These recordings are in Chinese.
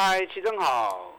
嗨，齐正好，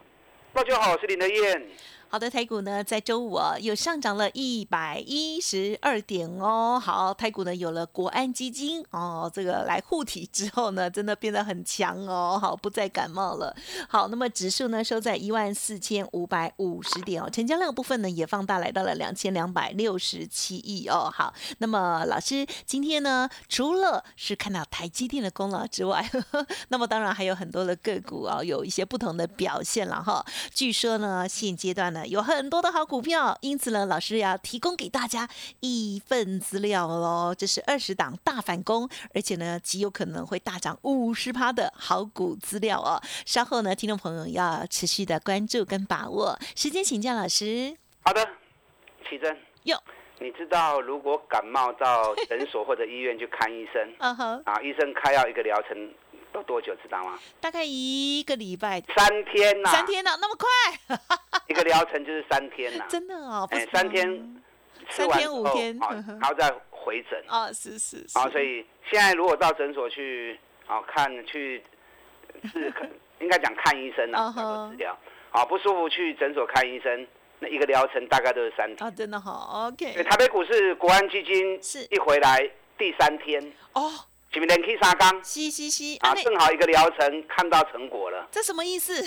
大家好，我是林德燕。好的，台股呢在周五啊又上涨了一百一十二点哦。好，台股呢有了国安基金哦，这个来护体之后呢，真的变得很强哦。好，不再感冒了。好，那么指数呢收在一万四千五百五十点哦，成交量部分呢也放大来到了两千两百六十七亿哦。好，那么老师今天呢除了是看到台积电的功劳之外，呵 呵那么当然还有很多的个股啊有一些不同的表现了哈。据说呢现阶段呢。有很多的好股票，因此呢，老师要提供给大家一份资料喽。这是二十档大反攻，而且呢，极有可能会大涨五十趴的好股资料哦。稍后呢，听众朋友要持续的关注跟把握。时间请教老师。好的，奇珍。哟，你知道如果感冒到诊所或者医院去看医生，啊，医生开药一个疗程。都多久知道吗？大概一个礼拜，三天呐，三天呐，那么快？一个疗程就是三天呐，真的哦，哎，三天，三天五天，然后再回诊。啊，是是，啊，所以现在如果到诊所去啊看去是 应该讲看医生啊，治疗啊不舒服去诊所看医生，那一个疗程大概都是三天。啊，真的好，OK。台北股市国安基金是。一回来第三天。哦。前面连 K 三缸，吸吸吸啊，正好一个疗程看到成果了。这什么意思？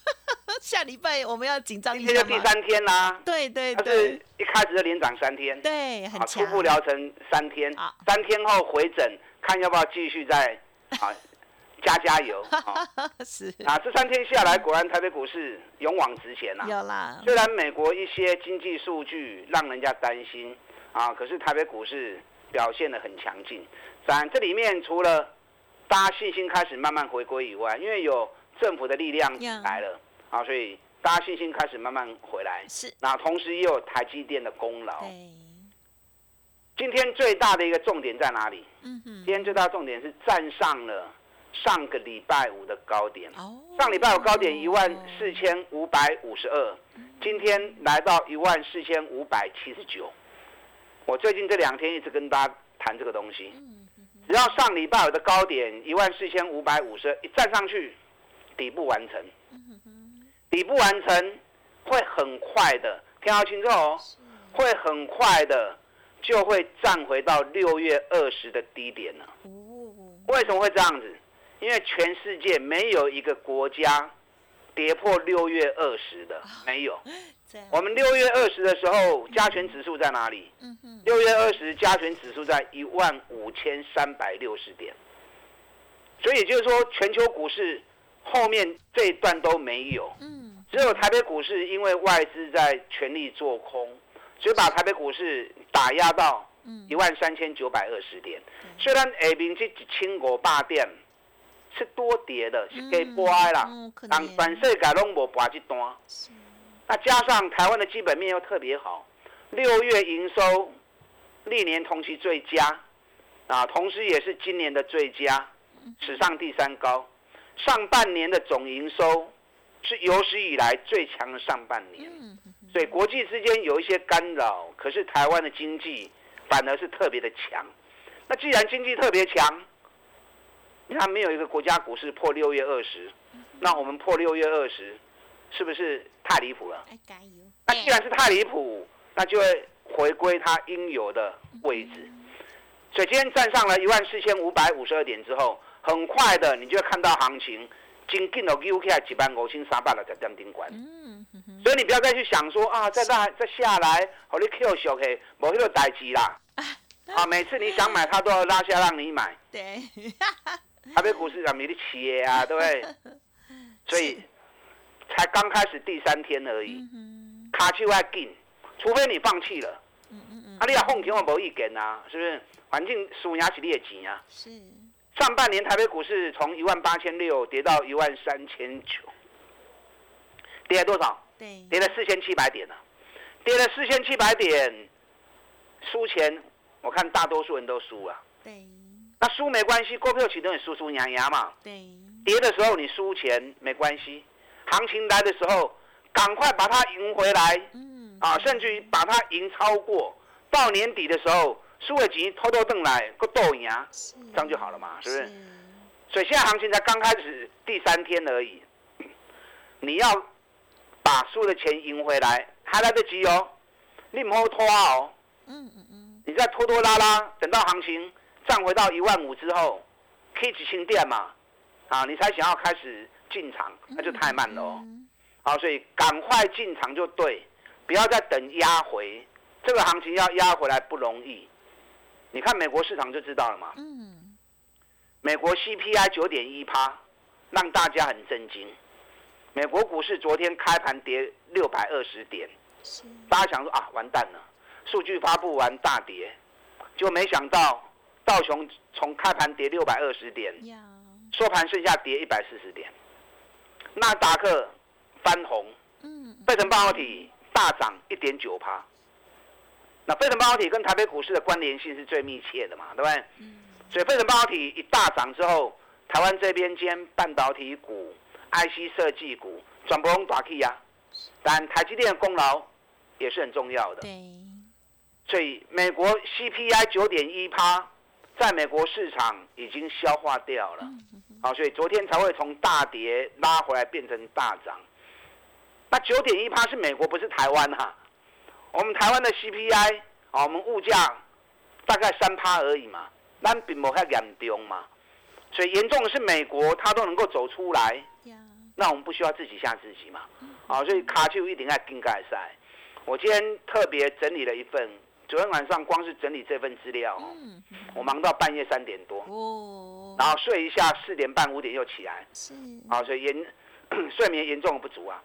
下礼拜我们要紧张一下今天就第三天啦。对对对。是一开始就连涨三天。对，很初步疗程三天，三天后回诊，看要不要继续再啊 加加油。是。啊，这三天下来，果然台北股市勇往直前呐。有啦。虽然美国一些经济数据让人家担心啊，可是台北股市。表现的很强劲，三这里面除了大家信心开始慢慢回归以外，因为有政府的力量来了啊，所以大家信心开始慢慢回来。是，那同时也有台积电的功劳。今天最大的一个重点在哪里？嗯哼。今天最大重点是站上了上个礼拜五的高点。哦。上礼拜五高点一万四千五百五十二，今天来到一万四千五百七十九。我最近这两天一直跟大家谈这个东西，只要上礼拜有的高点一万四千五百五十一站上去，底部完成，底部完成会很快的，听好清楚哦，会很快的就会站回到六月二十的低点了。为什么会这样子？因为全世界没有一个国家跌破六月二十的，没有。我们六月二十的时候，加权指数在哪里？六月二十加权指数在一万五千三百六十点，所以也就是说，全球股市后面这一段都没有。嗯。只有台北股市因为外资在全力做空，所以把台北股市打压到一万三千九百二十点。虽然下面这一千五百点是多跌的，是给波哀啦，但全世界拢无博这单。那加上台湾的基本面又特别好，六月营收历年同期最佳，啊，同时也是今年的最佳，史上第三高。上半年的总营收是有史以来最强的上半年，所以国际之间有一些干扰，可是台湾的经济反而是特别的强。那既然经济特别强，你看没有一个国家股市破六月二十，那我们破六月二十。是不是太离谱了？那既然是太离谱，那就会回归它应有的位置。所以今天站上了一万四千五百五十二点之后，很快的你就会看到行情，紧紧的 U K 几万五千三百六十点顶关。所以你不要再去想说啊，再大再下来，和你 Q 小 K 没那个代志啦。啊，每次你想买，它都要拉下让你买。对。台北股市上面的企业啊，对不对？所以。才刚开始第三天而已，卡丘还紧，除非你放弃了。嗯嗯嗯啊，你要放钱我无意见啊，是不是？环境输赢是你的钱啊。是。上半年台北股市从一万八千六跌到一万三千九，跌了多少？对，跌了四千七百点呢，跌了四千七百点，输钱，我看大多数人都输了。对，那输没关系，股票启动也输输牙牙嘛。对，跌的时候你输钱没关系，行情来的时候赶快把它赢回来。嗯，啊，甚至于把它赢超过，到年底的时候。输了钱偷偷挣来，够斗赢，这样就好了嘛，是不是？所以现在行情才刚开始第三天而已，你要把输的钱赢回来还来得及哦，你唔好拖哦。嗯嗯嗯。你再拖拖拉拉，等到行情涨回到一万五之后，可以几千点嘛，啊，你才想要开始进场，那就太慢了哦。好，所以赶快进场就对，不要再等压回，这个行情要压回来不容易。你看美国市场就知道了嘛。嗯。美国 CPI 九点一趴，让大家很震惊。美国股市昨天开盘跌六百二十点，大家想说啊，完蛋了，数据发布完大跌，就没想到道琼从开盘跌六百二十点，收盘剩下跌一百四十点。纳达克翻红，嗯，费城半导体大涨一点九趴。那费城半导体跟台北股市的关联性是最密切的嘛，对不对？嗯所以费城半导体一大涨之后，台湾这边兼半导体股、IC 设计股转不用打 K 呀。但台积电的功劳也是很重要的。对。所以美国 CPI 九点一趴，在美国市场已经消化掉了。好，所以昨天才会从大跌拉回来变成大涨。那九点一趴是美国，不是台湾哈。我们台湾的 CPI 啊，我们物价大概三趴而已嘛，那并不太严重嘛。所以严重的是美国，它都能够走出来，那我们不需要自己吓自己嘛。啊，所以卡丘一定要更改赛。我今天特别整理了一份，昨天晚上光是整理这份资料，我忙到半夜三点多，然后睡一下，四点半五点又起来，啊，所以严 睡眠严重不足啊。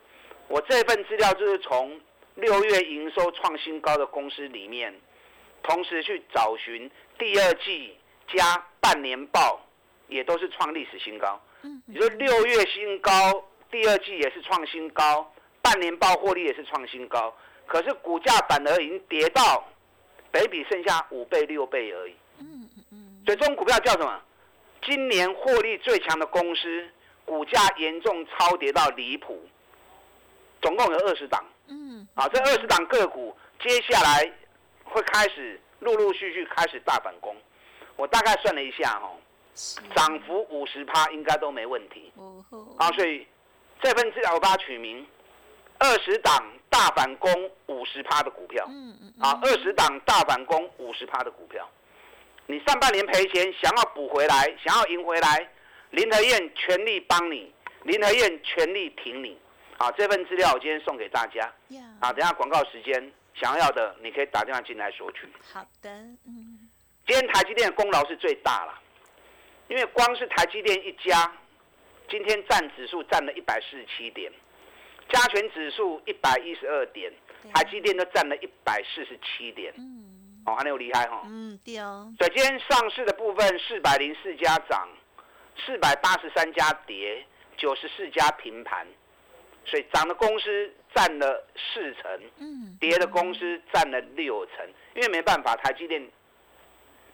我这份资料就是从。六月营收创新高的公司里面，同时去找寻第二季加半年报，也都是创历史新高。嗯，你说六月新高，第二季也是创新高，半年报获利也是创新高，可是股价反而已经跌到北比剩下五倍六倍而已。嗯嗯嗯。所以这种股票叫什么？今年获利最强的公司，股价严重超跌到离谱。总共有二十档。嗯，啊，这二十档个股接下来会开始陆陆续续开始大反攻。我大概算了一下，哦，涨幅五十趴应该都没问题。哦啊，所以这份资料我把它取名“二十档大反攻五十趴的股票”。嗯嗯。啊，二十档大反攻五十趴的股票，你上半年赔钱，想要补回来，想要赢回来，林和燕全力帮你，林和燕全力挺你。啊，这份资料我今天送给大家。啊，等下广告时间，想要的你可以打电话进来索取。好的，嗯。今天台积电的功劳是最大了，因为光是台积电一家，今天占指数占了一百四十七点，加权指数一百一十二点，台积电都占了一百四十七点。嗯。哦，还有厉害哈。嗯，对哦。所以今天上市的部分四百零四家涨，四百八十三家跌，九十四家平盘。所以涨的公司占了四成，嗯，跌的公司占了六成，因为没办法，台积电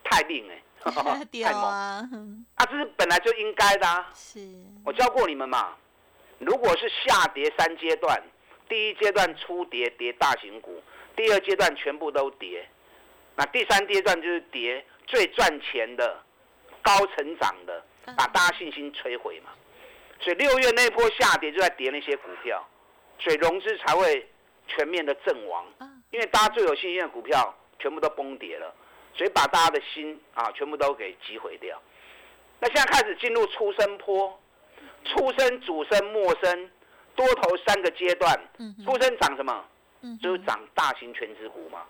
太硬哎，太猛啊，啊，这是本来就应该的啊。是，我教过你们嘛，如果是下跌三阶段，第一阶段初跌跌大型股，第二阶段全部都跌，那第三阶段就是跌最赚钱的、高成长的，把大家信心摧毁嘛。所以六月那波下跌就在跌那些股票，所以融资才会全面的阵亡。因为大家最有信心的股票全部都崩跌了，所以把大家的心啊全部都给击毁掉。那现在开始进入出生坡，出生、主升、末升，多头三个阶段。出生涨什么？就是涨大型全值股嘛。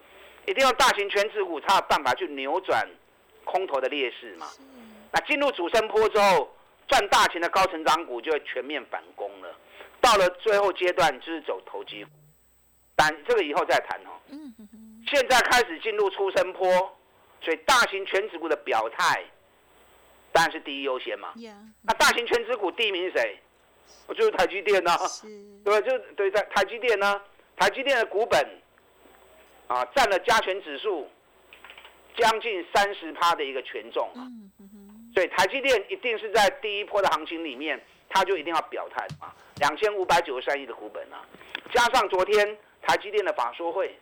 一定要大型全值股才有办法去扭转空头的劣势嘛。那进入主升坡之后。赚大钱的高成长股就会全面反攻了，到了最后阶段就是走投机股，但这个以后再谈哦。现在开始进入出生坡，所以大型全指股的表态当然是第一优先嘛。那大型全资股第一名是谁？我就是台积电呐，对吧？就对台台积电呢，台积电的股本啊，占了加权指数将近三十趴的一个权重啊。所以台积电一定是在第一波的行情里面，它就一定要表态啊。两千五百九十三亿的股本啊，加上昨天台积电的法说会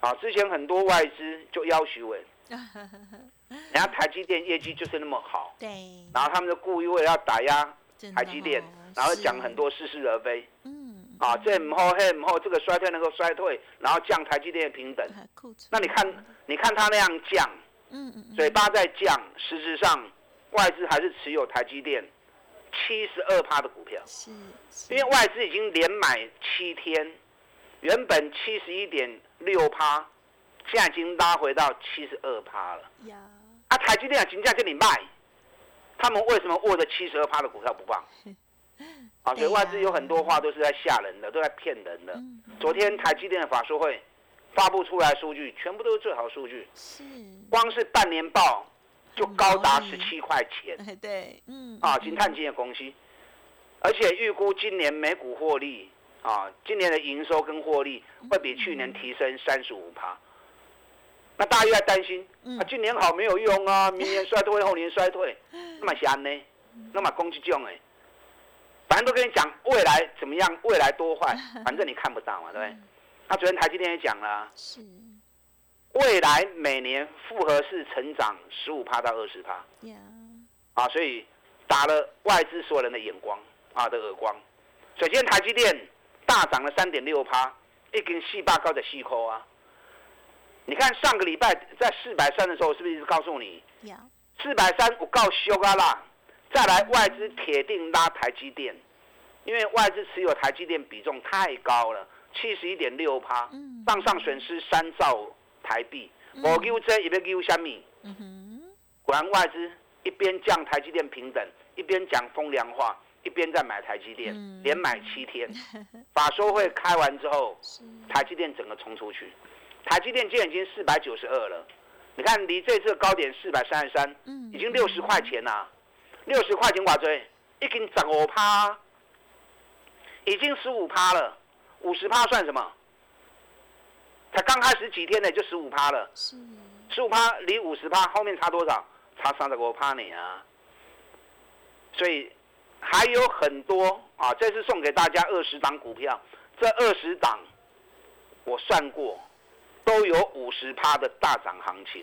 啊，之前很多外资就要求稳，人家台积电业绩就是那么好，对，然后他们就故意为了要打压台积电，然后讲很多似是而非，嗯，啊，这唔好，嘿唔好，这个衰退能够衰退，然后降台积电的平等，那你看，你看他那样降，嗯嗯，嘴巴在降，实质上外资还是持有台积电七十二趴的股票，是，因为外资已经连买七天，原本七十一点六趴，现在已经拉回到七十二趴了，呀，啊，台积电的金价跟你卖。他们为什么握着七十二趴的股票不放？啊，所以外资有很多话都是在吓人的，都在骗人的。昨天台积电的法说会发布出来数据，全部都是最好数据。是，光是半年报就高达十七块钱。对，嗯。啊，金碳金的公司，而且预估今年每股获利啊，今年的营收跟获利会比去年提升三十五趴。那大家又在担心，啊，今年好没有用啊，明年衰退，后年衰退，那么安呢？那么攻击重哎，反正都跟你讲未来怎么样，未来多坏，反正你看不到嘛，对不对？他昨天台积电也讲了，是，未来每年复合式成长十五趴到二十趴，啊，所以打了外资所有人的眼光啊的耳光。首先台积电大涨了三点六趴，一根细八高的细扣啊。你看上个礼拜在四百三的时候，是不是一直告诉你？四百三我告修啊啦，再来外资铁定拉台积电，因为外资持有台积电比重太高了，七十一点六趴，账上损失三兆台币。我丢这一边丢虾米？果然外资一边降台积电平等，一边讲风凉话，一边在买台积电，连买七天。法说会开完之后，台积电整个冲出去。台积电今天已经四百九十二了，你看离这次高点四百三十三，已经六十块钱啦，六十块钱寡追，已经涨五趴，已经十五趴了，五十趴算什么？才刚开始几天呢，就十五趴了，十五趴离五十趴后面差多少？差三十五趴呢啊！所以还有很多啊，这次送给大家二十档股票，这二十档我算过。都有五十趴的大涨行情，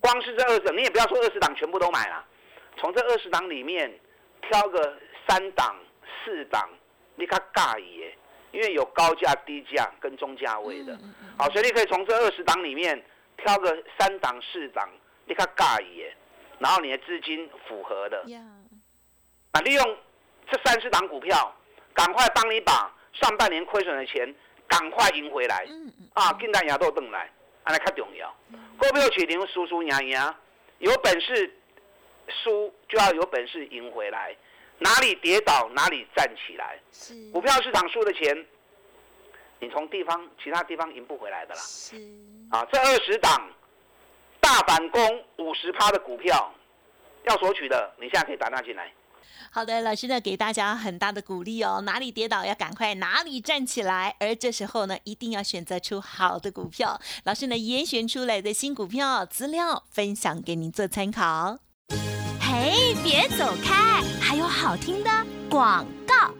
光是这二十，你也不要说二十档全部都买了，从这二十档里面挑个三档、四档，你看尬耶，因为有高价、低价跟中价位的，好，所以你可以从这二十档里面挑个三档、四档，你看尬耶，然后你的资金符合的，啊，利用这三十档股票，赶快帮你把上半年亏损的钱。赶快赢回来！啊，进单牙都等来，安尼较重要。股票市场输输赢赢，有本事输就要有本事赢回来。哪里跌倒哪里站起来。股票市场输的钱，你从地方其他地方赢不回来的啦。是。啊，这二十档大反攻五十趴的股票，要索取的，你现在可以打电话进来。好的，老师呢给大家很大的鼓励哦，哪里跌倒要赶快哪里站起来，而这时候呢一定要选择出好的股票。老师呢严选出来的新股票资料分享给您做参考。嘿，别走开，还有好听的广告。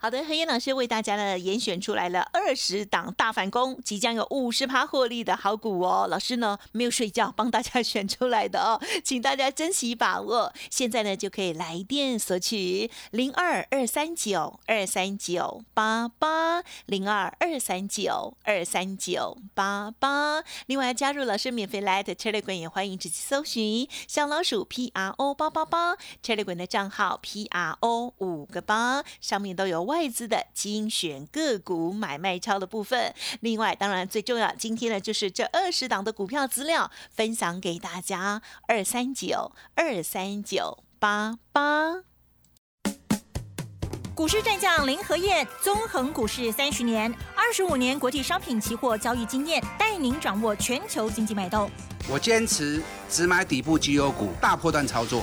好的，何燕老师为大家呢严选出来了二十档大反攻，即将有五十趴获利的好股哦。老师呢没有睡觉，帮大家选出来的哦，请大家珍惜把握。现在呢就可以来电索取零二二三九二三九八八零二二三九二三九八八。另外加入老师免费来的 Telegram 也欢迎直接搜寻小老鼠 P R O 八八八 Telegram 的账号 P R O 五个八，上面都有。外资的精选个股买卖超的部分，另外当然最重要，今天呢就是这二十档的股票资料分享给大家，二三九二三九八八。股市战将林和燕，纵横股市三十年，二十五年国际商品期货交易经验，带您掌握全球经济脉动。我坚持只买底部绩优股，大波段操作。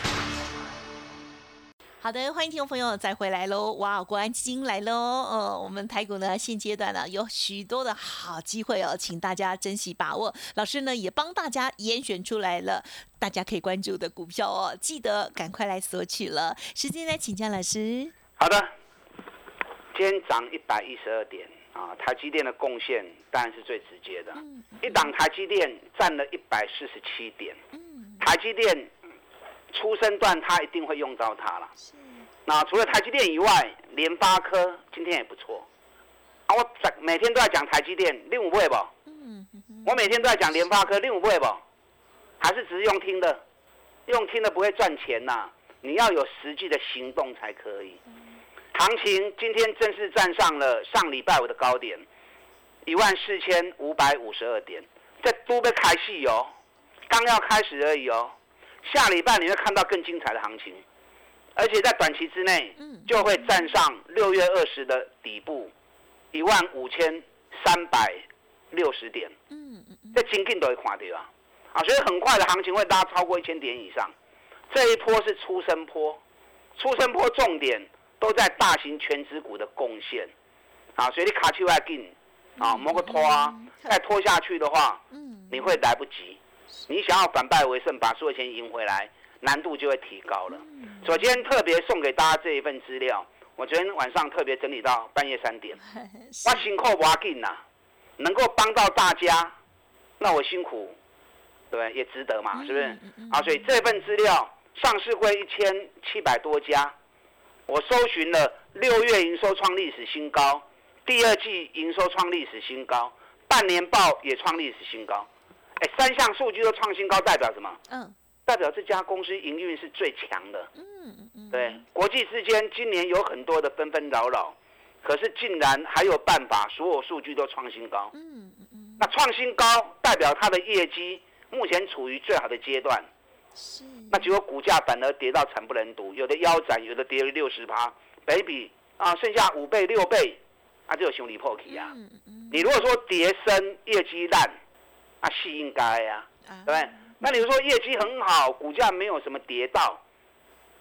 好的，欢迎听众朋友再回来喽！哇，国安基金来喽！呃，我们台股呢现阶段呢有许多的好机会哦，请大家珍惜把握。老师呢也帮大家严选出来了，大家可以关注的股票哦，记得赶快来索取了。时间来请教老师。好的，今天涨一百一十二点啊，台积电的贡献当然是最直接的，一档台积电占了一百四十七点，台积电。出生段他一定会用到它了。那除了台积电以外，联发科今天也不错。啊，我每天都在讲台积电，另五不会不？嗯我每天都在讲联发科，另五不会不？还是只是用听的？用听的不会赚钱呐，你要有实际的行动才可以。行情今天正式站上了上礼拜五的高点，一万四千五百五十二点，这都被开戏哦，刚要开始而已哦。下礼拜你会看到更精彩的行情，而且在短期之内，就会站上六月二十的底部，一万五千三百六十点。嗯嗯这紧紧都会看到啊！啊，所以很快的行情会拉超过一千点以上。这一波是出生坡，出生坡重点都在大型全指股的贡献。啊，所以你卡起来紧，啊，摸个拖啊，再拖下去的话，你会来不及。你想要反败为胜，把所有钱赢回来，难度就会提高了。所以今天特别送给大家这一份资料，我昨天晚上特别整理到半夜三点，我辛苦挖进呐，能够帮到大家，那我辛苦，对也值得嘛，是不是？啊，所以这份资料上市会一千七百多家，我搜寻了六月营收创历史新高，第二季营收创历史新高，半年报也创历史新高。哎，三项数据都创新高，代表什么？嗯，代表这家公司营运是最强的。嗯嗯嗯。对，国际之间今年有很多的纷纷扰扰，可是竟然还有办法，所有数据都创新高。嗯嗯嗯。那创新高代表它的业绩目前处于最好的阶段。是。那结果股价反而跌到惨不忍睹，有的腰斩，有的跌了六十趴，北比啊剩下五倍六倍，啊就有兄弟破体啊。嗯嗯。你如果说跌升，业绩烂。啊，是应该呀，对不对？那你说业绩很好，股价没有什么跌到，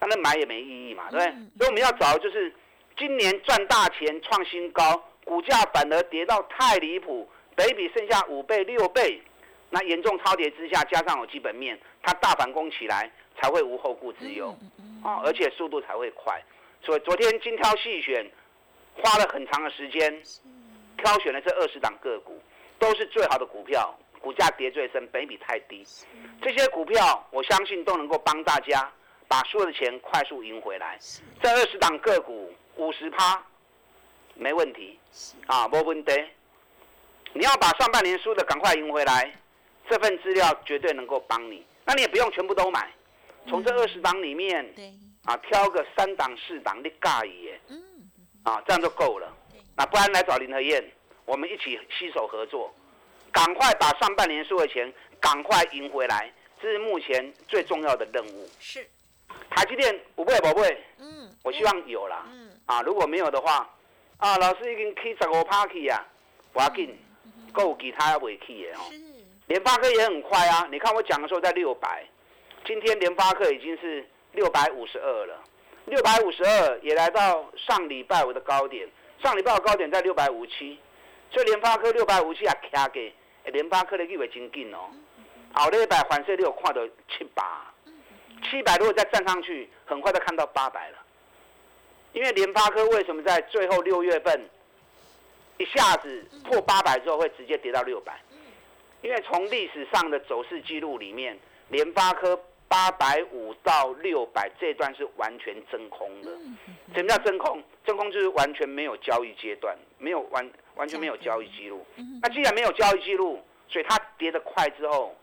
那那买也没意义嘛，对不对？所以我们要找就是今年赚大钱创新高，股价反而跌到太离谱，北比剩下五倍六倍，那严重超跌之下，加上有基本面，它大反攻起来才会无后顾之忧啊，而且速度才会快。所以昨天精挑细选，花了很长的时间，挑选了这二十档个股，都是最好的股票。股价跌最深，本比太低，这些股票我相信都能够帮大家把所有的钱快速赢回来。这二十档个股五十趴，没问题，啊，没问题。你要把上半年输的赶快赢回来，这份资料绝对能够帮你。那你也不用全部都买，从这二十档里面，啊，挑个三档四档你尬也，啊，这样就够了。那不然来找林和燕，我们一起携手合作。赶快把上半年输的钱赶快赢回来，这是目前最重要的任务。是，台积电不会不会，嗯，我希望有啦。嗯，啊，如果没有的话，啊，老师已经去十五 party 啊，不要紧，够其他未去的哦。联发科也很快啊，你看我讲的时候在六百，今天联发科已经是六百五十二了，六百五十二也来到上礼拜五的高点，上礼拜五高点在六百五七，所以联发科六百五七也卡给。联发科的意味真紧哦，好礼拜反射率有看到七百，七百如果再站上去，很快就看到八百了。因为联发科为什么在最后六月份一下子破八百之后会直接跌到六百？因为从历史上的走势记录里面，联发科八百五到六百这段是完全真空的。什么叫真空？真空就是完全没有交易阶段，没有完完全没有交易记录。那既然没有交易记录，所以它跌得快之后，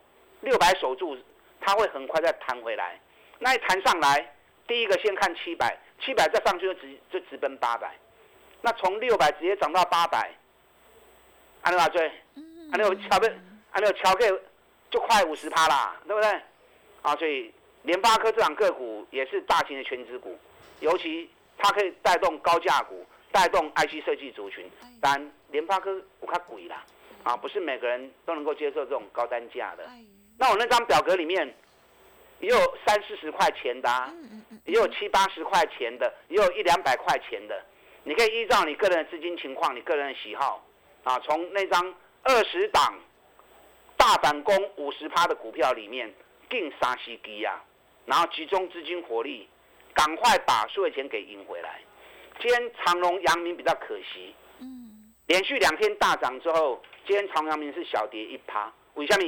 六百守住，它会很快再弹回来。那一弹上来，第一个先看七百，七百再上去就直就直奔八百。那从六百直接涨到八百，安利话追，安利我敲个，安利我敲个就快五十趴啦，对不对？啊，所以联发科这档个股也是大型的全值股，尤其它可以带动高价股，带动 IC 设计族群。但联发科我看贵啦，啊，不是每个人都能够接受这种高单价的。那我那张表格里面也有三四十块钱的，也有七八十块钱的，也有一两百块钱的。你可以依照你个人的资金情况、你个人的喜好，啊，从那张二十档大反攻五十趴的股票里面定杀西基啊，然后集中资金活力，赶快把所有钱给赢回来。今天长隆、阳明比较可惜，嗯，连续两天大涨之后，今天长阳明是小跌一趴，为什么？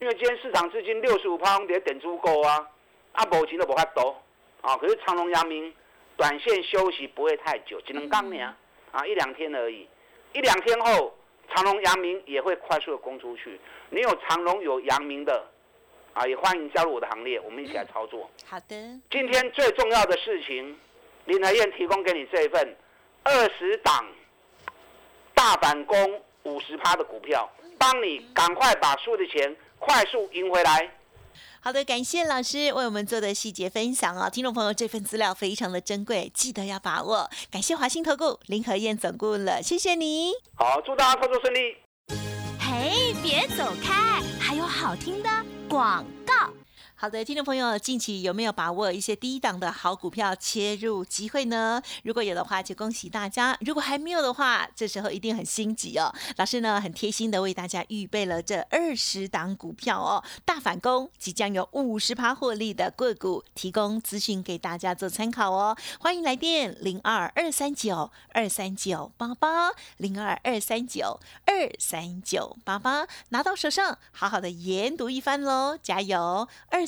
因为今天市场资金六十五趴，跌等足够啊，啊，无钱都无法多，啊，可是长隆、阳明。短线休息不会太久，只能刚年啊一两天而已，一两天后长隆、阳明也会快速的攻出去。你有长隆有阳明的啊，也欢迎加入我的行列，我们一起来操作。好的。今天最重要的事情，林和燕提供给你这一份二十档大反攻五十趴的股票，帮你赶快把输的钱快速赢回来。好的，感谢老师为我们做的细节分享哦，听众朋友这份资料非常的珍贵，记得要把握。感谢华兴投顾林和燕总顾了，谢谢你。好，祝大家操作顺利。嘿，别走开，还有好听的广告。好的，听众朋友，近期有没有把握一些低档的好股票切入机会呢？如果有的话，就恭喜大家；如果还没有的话，这时候一定很心急哦。老师呢，很贴心的为大家预备了这二十档股票哦，大反攻，即将有五十趴获利的个股，提供资讯给大家做参考哦。欢迎来电零二二三九二三九八八零二二三九二三九八八，拿到手上，好好的研读一番喽，加油二。